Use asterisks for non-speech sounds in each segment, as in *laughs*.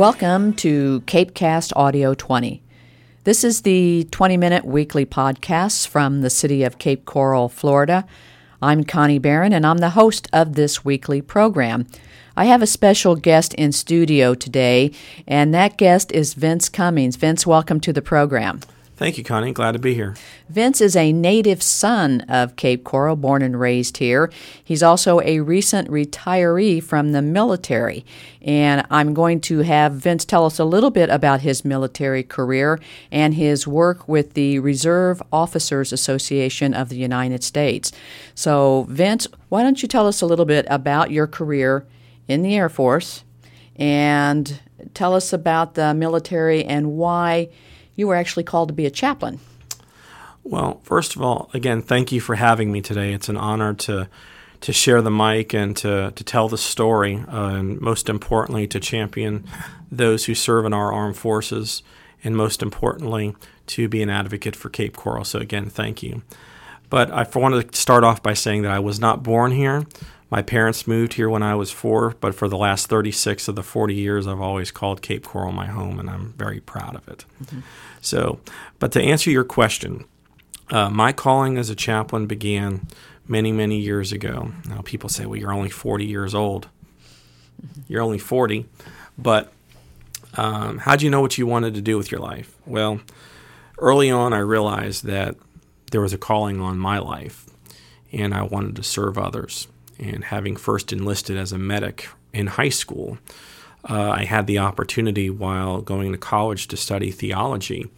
Welcome to CapeCast Audio 20. This is the 20 minute weekly podcast from the city of Cape Coral, Florida. I'm Connie Barron, and I'm the host of this weekly program. I have a special guest in studio today, and that guest is Vince Cummings. Vince, welcome to the program. Thank you, Connie. Glad to be here. Vince is a native son of Cape Coral, born and raised here. He's also a recent retiree from the military. And I'm going to have Vince tell us a little bit about his military career and his work with the Reserve Officers Association of the United States. So, Vince, why don't you tell us a little bit about your career in the Air Force and tell us about the military and why you were actually called to be a chaplain. Well, first of all, again, thank you for having me today. It's an honor to to share the mic and to, to tell the story, uh, and most importantly, to champion those who serve in our armed forces, and most importantly, to be an advocate for Cape Coral. So, again, thank you. But I wanted to start off by saying that I was not born here. My parents moved here when I was four, but for the last 36 of the 40 years, I've always called Cape Coral my home, and I'm very proud of it. Mm-hmm. So, but to answer your question, uh, my calling as a chaplain began many, many years ago. Now, people say, well, you're only 40 years old. Mm-hmm. You're only 40. But um, how do you know what you wanted to do with your life? Well, early on, I realized that there was a calling on my life, and I wanted to serve others and having first enlisted as a medic in high school, uh, I had the opportunity while going to college to study theology,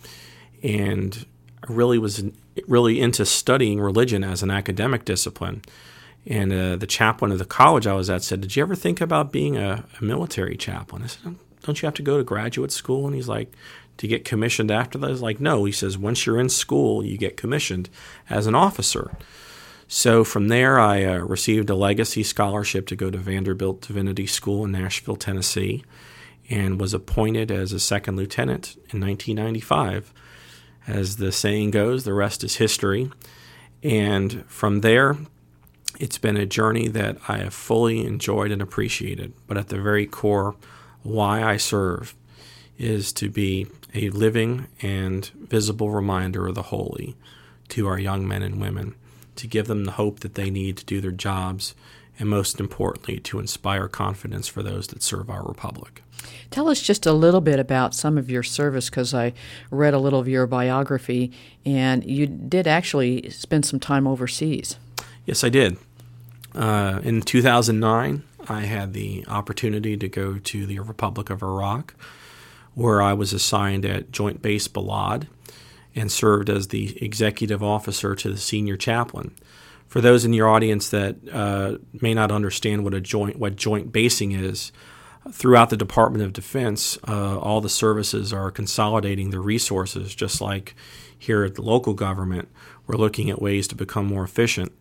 and I really was really into studying religion as an academic discipline. And uh, the chaplain of the college I was at said, "Did you ever think about being a, a military chaplain?" I said, "Don't you have to go to graduate school?" And he's like, "To get commissioned after that?" I was like, "No." He says, "Once you're in school, you get commissioned as an officer." So from there, I uh, received a legacy scholarship to go to Vanderbilt Divinity School in Nashville, Tennessee, and was appointed as a second lieutenant in 1995. As the saying goes, the rest is history. And from there, it's been a journey that I have fully enjoyed and appreciated. But at the very core, why I serve is to be a living and visible reminder of the holy to our young men and women to give them the hope that they need to do their jobs, and most importantly, to inspire confidence for those that serve our republic. Tell us just a little bit about some of your service because I read a little of your biography, and you did actually spend some time overseas. Yes, I did. Uh, in 2009, I had the opportunity to go to the Republic of Iraq, where I was assigned at Joint Base Balad and served as the executive officer to the senior chaplain. For those in your audience that uh, may not understand what a joint what joint basing is, throughout the Department of Defense, uh, all the services are consolidating their resources, just like here at the local government, we're looking at ways to become more efficient.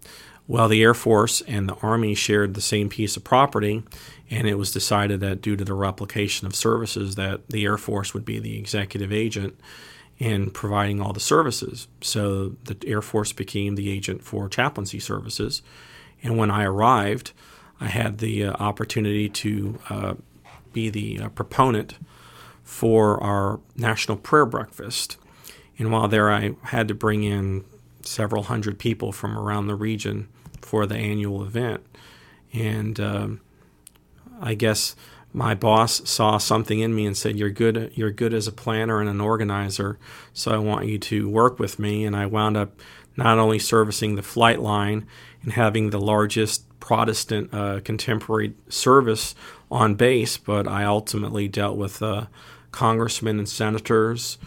Well, the Air Force and the Army shared the same piece of property, and it was decided that due to the replication of services, that the Air Force would be the executive agent in providing all the services. So the Air Force became the agent for chaplaincy services. And when I arrived, I had the uh, opportunity to uh, be the uh, proponent for our national prayer breakfast. And while there, I had to bring in several hundred people from around the region for the annual event. And um, I guess my boss saw something in me and said, "You're good. You're good as a planner and an organizer. So I want you to work with me." And I wound up not only servicing the flight line and having the largest Protestant uh, contemporary service on base, but I ultimately dealt with uh, congressmen and senators,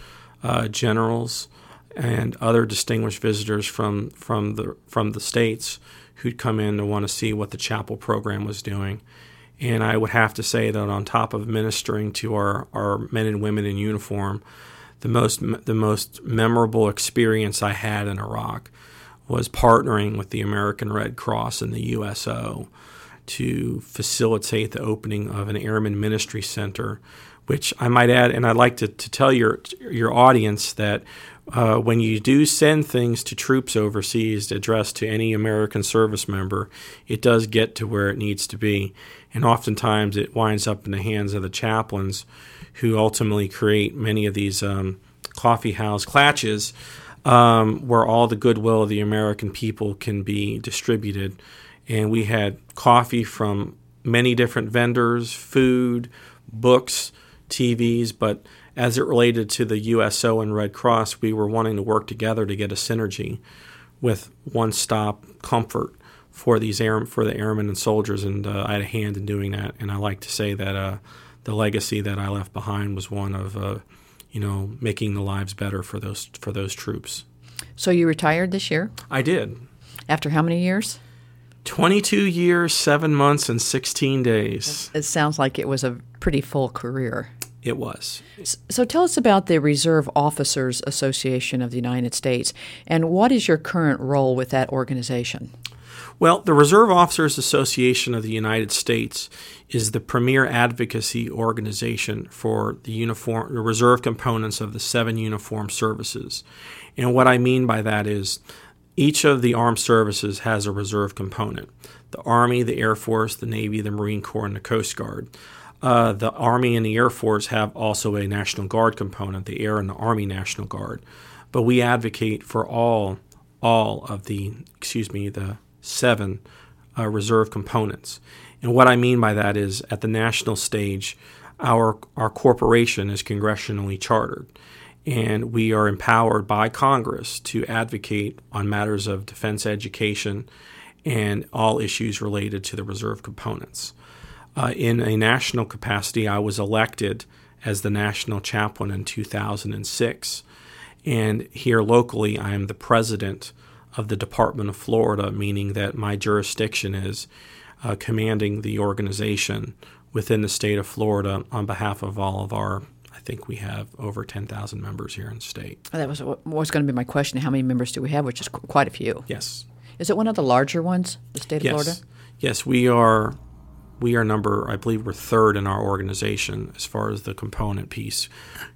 uh, generals, and other distinguished visitors from from the from the states who'd come in to want to see what the chapel program was doing. And I would have to say that on top of ministering to our, our men and women in uniform, the most the most memorable experience I had in Iraq was partnering with the American Red Cross and the USO to facilitate the opening of an airman ministry center which I might add, and I'd like to, to tell your your audience that uh, when you do send things to troops overseas addressed to any American service member, it does get to where it needs to be. And oftentimes it winds up in the hands of the chaplains who ultimately create many of these um, coffee house clatches um, where all the goodwill of the American people can be distributed. And we had coffee from many different vendors, food, books, TVs, but as it related to the USO and Red Cross, we were wanting to work together to get a synergy with one-stop comfort for these air, for the airmen and soldiers, and uh, I had a hand in doing that. And I like to say that uh, the legacy that I left behind was one of, uh, you know, making the lives better for those for those troops. So you retired this year? I did. After how many years? 22 years, 7 months, and 16 days. It sounds like it was a pretty full career. It was. So tell us about the Reserve Officers Association of the United States and what is your current role with that organization? Well, the Reserve Officers Association of the United States is the premier advocacy organization for the uniform the reserve components of the seven uniform services. And what I mean by that is each of the armed services has a reserve component. The Army, the Air Force, the Navy, the Marine Corps, and the Coast Guard. Uh, the Army and the Air Force have also a National Guard component, the Air and the Army National Guard. But we advocate for all all of the excuse me the seven uh, reserve components. And what I mean by that is at the national stage, our our corporation is congressionally chartered, and we are empowered by Congress to advocate on matters of defense education and all issues related to the reserve components. Uh, in a national capacity, I was elected as the national chaplain in 2006. And here locally, I am the president of the Department of Florida, meaning that my jurisdiction is uh, commanding the organization within the state of Florida on behalf of all of our. I think we have over 10,000 members here in the state. That was was going to be my question. How many members do we have? Which is qu- quite a few. Yes. Is it one of the larger ones, the state of yes. Florida? Yes, we are we are number, I believe we're third in our organization as far as the component piece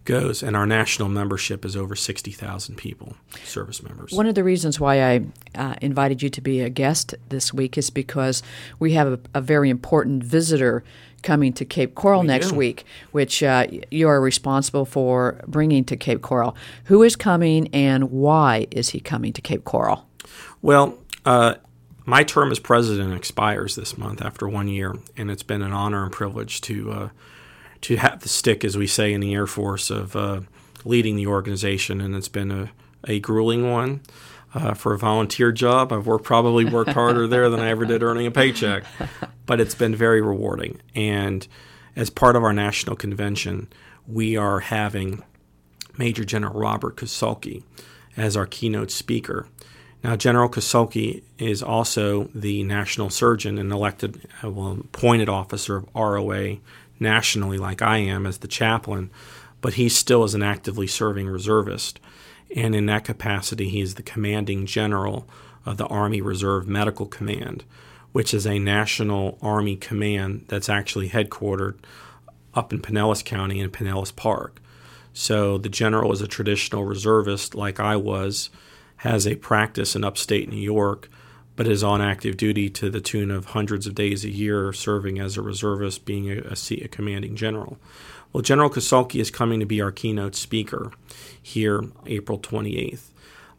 goes, and our national membership is over 60,000 people, service members. One of the reasons why I uh, invited you to be a guest this week is because we have a, a very important visitor coming to Cape Coral We next do. week, which uh, you are responsible for bringing to Cape Coral. Who is coming and why is he coming to Cape Coral? Well, uh, my term as president expires this month after one year, and it's been an honor and privilege to uh, to have the stick, as we say in the Air Force, of uh, leading the organization, and it's been a, a grueling one. Uh, for a volunteer job, I've worked probably worked harder there than I ever did earning a paycheck, but it's been very rewarding. And as part of our national convention, we are having Major General Robert Kasulke as our keynote speaker. Now, General Kasulke is also the national surgeon and elected, uh, well, appointed officer of ROA nationally, like I am as the chaplain, but he still is an actively serving reservist. And in that capacity, he is the commanding general of the Army Reserve Medical Command, which is a national Army command that's actually headquartered up in Pinellas County in Pinellas Park. So the general is a traditional reservist, like I was, has a practice in upstate New York, but is on active duty to the tune of hundreds of days a year, serving as a reservist, being a, a, a commanding general. Well, General Kasulke is coming to be our keynote speaker here April 28th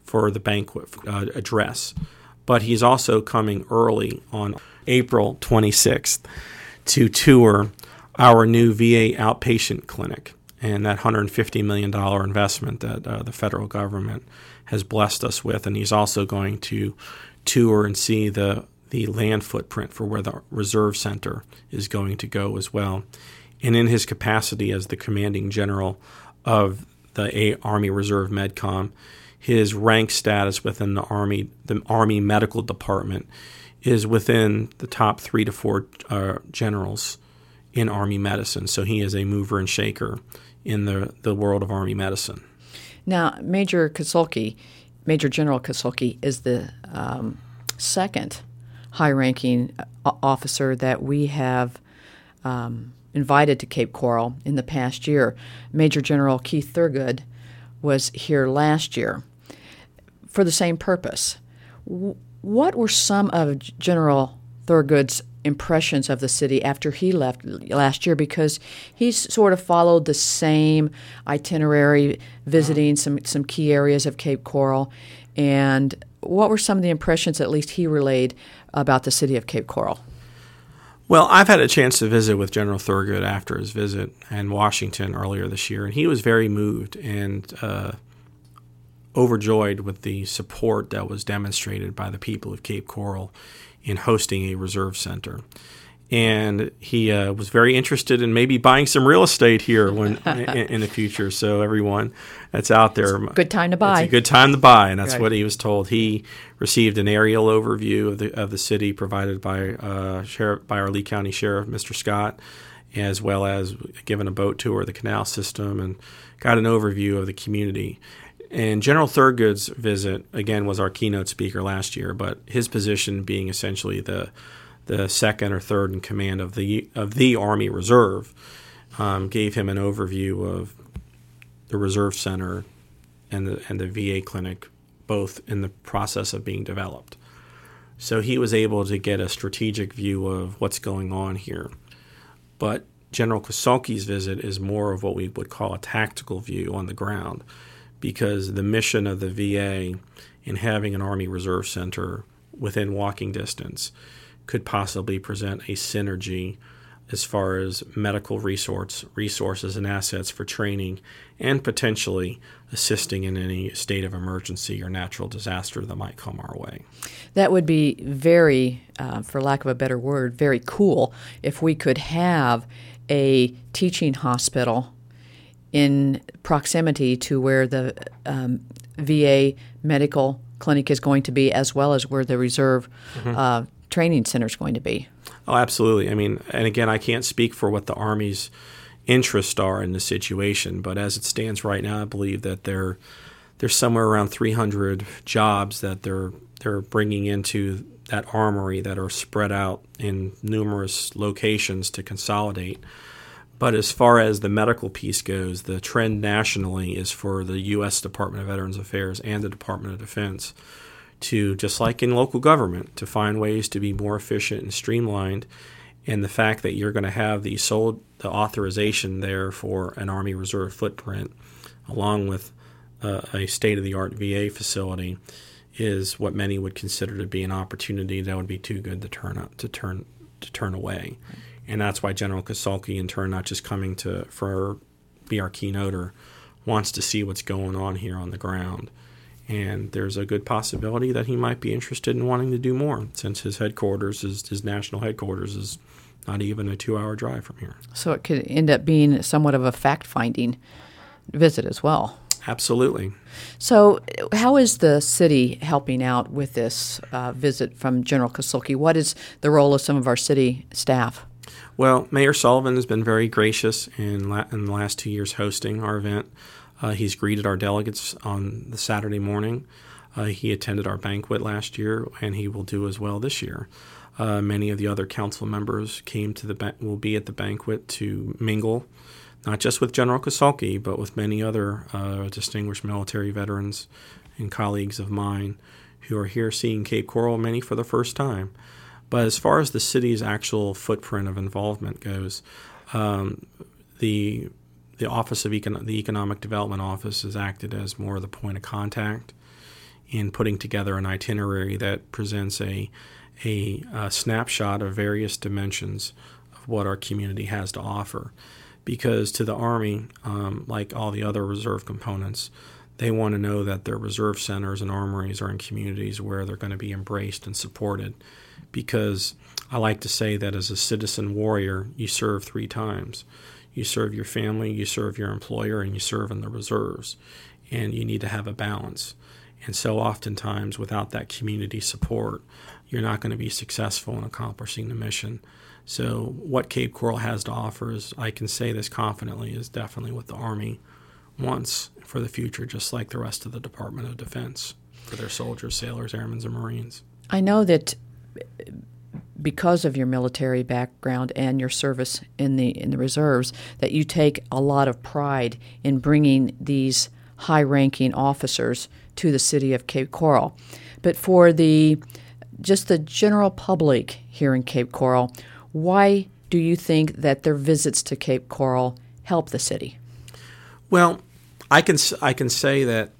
for the banquet uh, address, but he's also coming early on April 26th to tour our new VA outpatient clinic and that $150 million investment that uh, the federal government has blessed us with. And he's also going to tour and see the, the land footprint for where the reserve center is going to go as well. And in his capacity as the commanding general of the A- Army Reserve MedCom, his rank status within the Army, the Army Medical Department, is within the top three to four uh, generals in Army medicine. So he is a mover and shaker in the, the world of Army medicine. Now, Major Kasulke, Major General Kasulke, is the um, second high ranking officer that we have um, invited to Cape Coral in the past year. Major General Keith Thurgood was here last year for the same purpose. What were some of General Thurgood's impressions of the city after he left last year? Because he's sort of followed the same itinerary, visiting some, some key areas of Cape Coral. And what were some of the impressions, at least he relayed, about the city of Cape Coral? Well, I've had a chance to visit with General Thurgood after his visit in Washington earlier this year, and he was very moved and uh, overjoyed with the support that was demonstrated by the people of Cape Coral in hosting a reserve center and he uh, was very interested in maybe buying some real estate here when *laughs* in, in, the future. So everyone that's out there, good time to buy. It's a good time to buy, and that's right. what he was told. He received an aerial overview of the of the city provided by uh, sheriff by our Lee County Sheriff, Mr. Scott, as well as given a boat tour of the canal system and got an overview of the community. And General Thurgood's visit again was our keynote speaker last year, but his position being essentially the the second or third in command of the of the Army Reserve, um, gave him an overview of the Reserve Center and the and the VA clinic, both in the process of being developed. So he was able to get a strategic view of what's going on here. But General Kasulke's visit is more of what we would call a tactical view on the ground, because the mission of the VA in having an Army Reserve Center within walking distance could possibly present a synergy as far as medical resource, resources and assets for training and potentially assisting in any state of emergency or natural disaster that might come our way. That would be very, uh, for lack of a better word, very cool if we could have a teaching hospital in proximity to where the um, VA medical clinic is going to be, as well as where the reserve mm-hmm. uh, training center is going to be. Oh, absolutely. I mean, and again, I can't speak for what the Army's interests are in the situation, but as it stands right now, I believe that there there's somewhere around 300 jobs that they're they're bringing into that armory that are spread out in numerous locations to consolidate. But as far as the medical piece goes, the trend nationally is for the U.S. Department of Veterans Affairs and the Department of Defense to, just like in local government, to find ways to be more efficient and streamlined. And the fact that you're going to have the sold the authorization there for an Army Reserve footprint, along with uh, a state of the art VA facility, is what many would consider to be an opportunity that would be too good to turn up, to turn to turn away. And that's why General Kasulke, in turn, not just coming to for be our keynoter, wants to see what's going on here on the ground. And there's a good possibility that he might be interested in wanting to do more since his headquarters is his national headquarters is not even a two hour drive from here. So it could end up being somewhat of a fact finding visit as well. Absolutely. So how is the city helping out with this uh, visit from general Kasulke? what is the role of some of our city staff well mayor sullivan has been very gracious in, la- in the last two years hosting our event uh, he's greeted our delegates on the Saturday morning. Uh, he attended our banquet last year, and he will do as well this year. Uh, many of the other council members came to the ba- will be at the banquet to mingle, not just with General Kasulke, but with many other uh, distinguished military veterans and colleagues of mine who are here seeing Cape Coral, many for the first time. But as far as the city's actual footprint of involvement goes, um, the the Office of Econ- the Economic Development Office has acted as more of the point of contact in putting together an itinerary that presents a, a, a snapshot of various dimensions of what our community has to offer. Because to the Army, um, like all the other reserve components, they want to know that their reserve centers and armories are in communities where they're going to be embraced and supported. Because I like to say that as a citizen warrior, you serve three times you serve your family, you serve your employer, and you serve in the reserves. And you need to have a balance. And so, oftentimes, without that community support, you're not going to be successful in accomplishing the mission. So, what Cape Coral has to offer is, I can say this confidently, is definitely what the Army wants for the future, just like the rest of the Department of Defense for their soldiers, sailors, airmen, and Marines. I know that because of your military background and your service in the in the reserves that you take a lot of pride in bringing these high-ranking officers to the city of Cape Coral. But for the just the general public here in Cape Coral, why do you think that their visits to Cape Coral help the city? Well, I can I can say that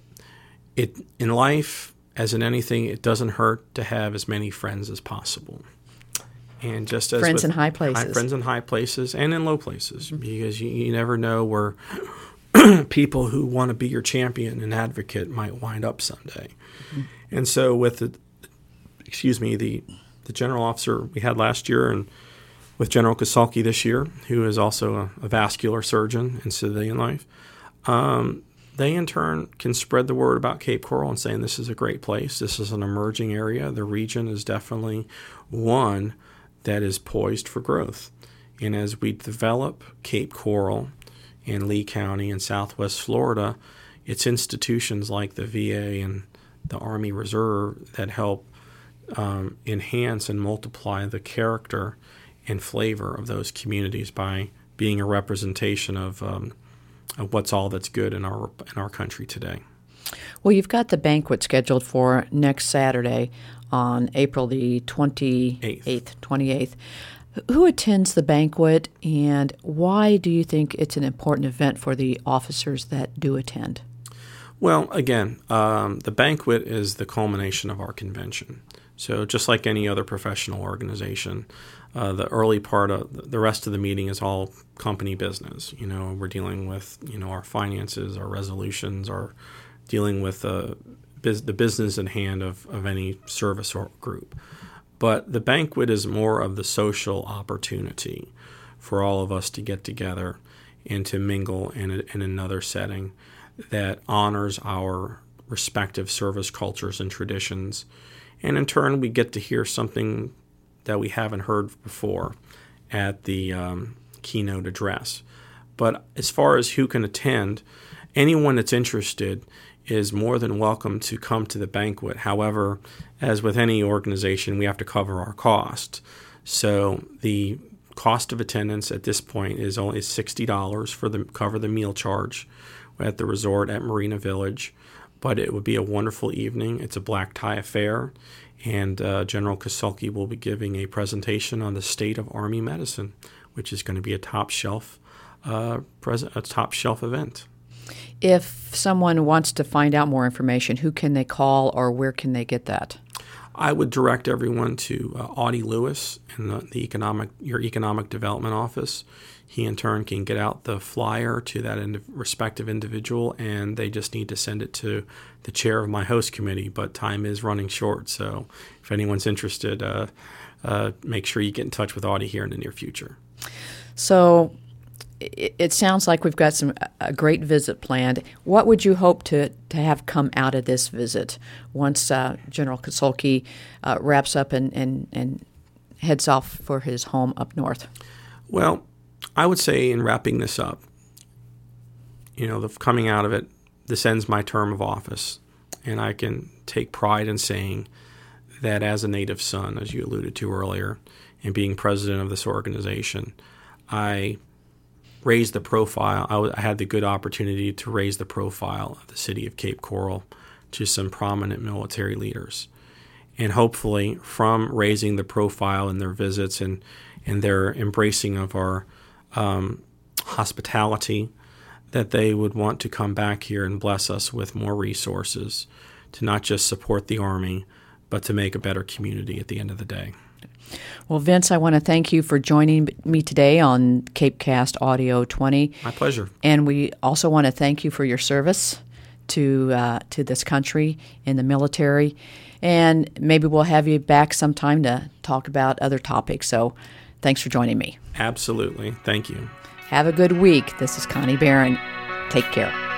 it in life as in anything, it doesn't hurt to have as many friends as possible. And just as friends in high places, high, friends in high places and in low places, mm-hmm. because you, you never know where *clears throat* people who want to be your champion and advocate might wind up someday. Mm-hmm. And so, with the excuse me, the the general officer we had last year, and with General Kasulke this year, who is also a, a vascular surgeon in civilian life, um, they in turn can spread the word about Cape Coral and saying this is a great place. This is an emerging area. The region is definitely one that is poised for growth. And as we develop Cape Coral and Lee County and Southwest Florida, it's institutions like the VA and the Army Reserve that help um, enhance and multiply the character and flavor of those communities by being a representation of um, of what's all that's good in our in our country today. Well, you've got the banquet scheduled for next Saturday on April the 28th. 28th. Who attends the banquet and why do you think it's an important event for the officers that do attend? Well, again, um, the banquet is the culmination of our convention. So, just like any other professional organization, uh, the early part of the rest of the meeting is all company business. You know, we're dealing with you know our finances, our resolutions, our dealing with uh, biz- the business in hand of, of any service or group. But the banquet is more of the social opportunity for all of us to get together and to mingle in, a, in another setting that honors our respective service cultures and traditions and in turn, we get to hear something that we haven't heard before at the um, keynote address. But as far as who can attend, anyone that's interested is more than welcome to come to the banquet. However, as with any organization, we have to cover our cost. So the cost of attendance at this point is only sixty dollars for the cover the meal charge at the resort at Marina Village but it would be a wonderful evening. It's a black tie affair, and uh, General Kasulke will be giving a presentation on the state of Army medicine, which is going to be a top shelf, uh, pres- a top shelf event. If someone wants to find out more information, who can they call, or where can they get that? I would direct everyone to uh, Audie Lewis in the, the economic your economic development office. He in turn can get out the flyer to that ind- respective individual, and they just need to send it to the chair of my host committee. But time is running short, so if anyone's interested, uh, uh, make sure you get in touch with Audie here in the near future. So it, it sounds like we've got some a great visit planned. What would you hope to, to have come out of this visit once uh, General Kasulke uh, wraps up and, and, and heads off for his home up north? Well, I would say in wrapping this up, you know, the coming out of it, this ends my term of office, and I can take pride in saying that as a native son, as you alluded to earlier, and being president of this organization, I raised the profile. I, w- I had the good opportunity to raise the profile of the city of Cape Coral to some prominent military leaders. And hopefully, from raising the profile in their visits and, and their embracing of our um, hospitality, that they would want to come back here and bless us with more resources to not just support the Army, but to make a better community at the end of the day. Well, Vince, I want to thank you for joining me today on Cape Cast Audio 20. My pleasure. And we also want to thank you for your service to uh, to this country in the military. And maybe we'll have you back sometime to talk about other topics. So Thanks for joining me. Absolutely. Thank you. Have a good week. This is Connie Barron. Take care.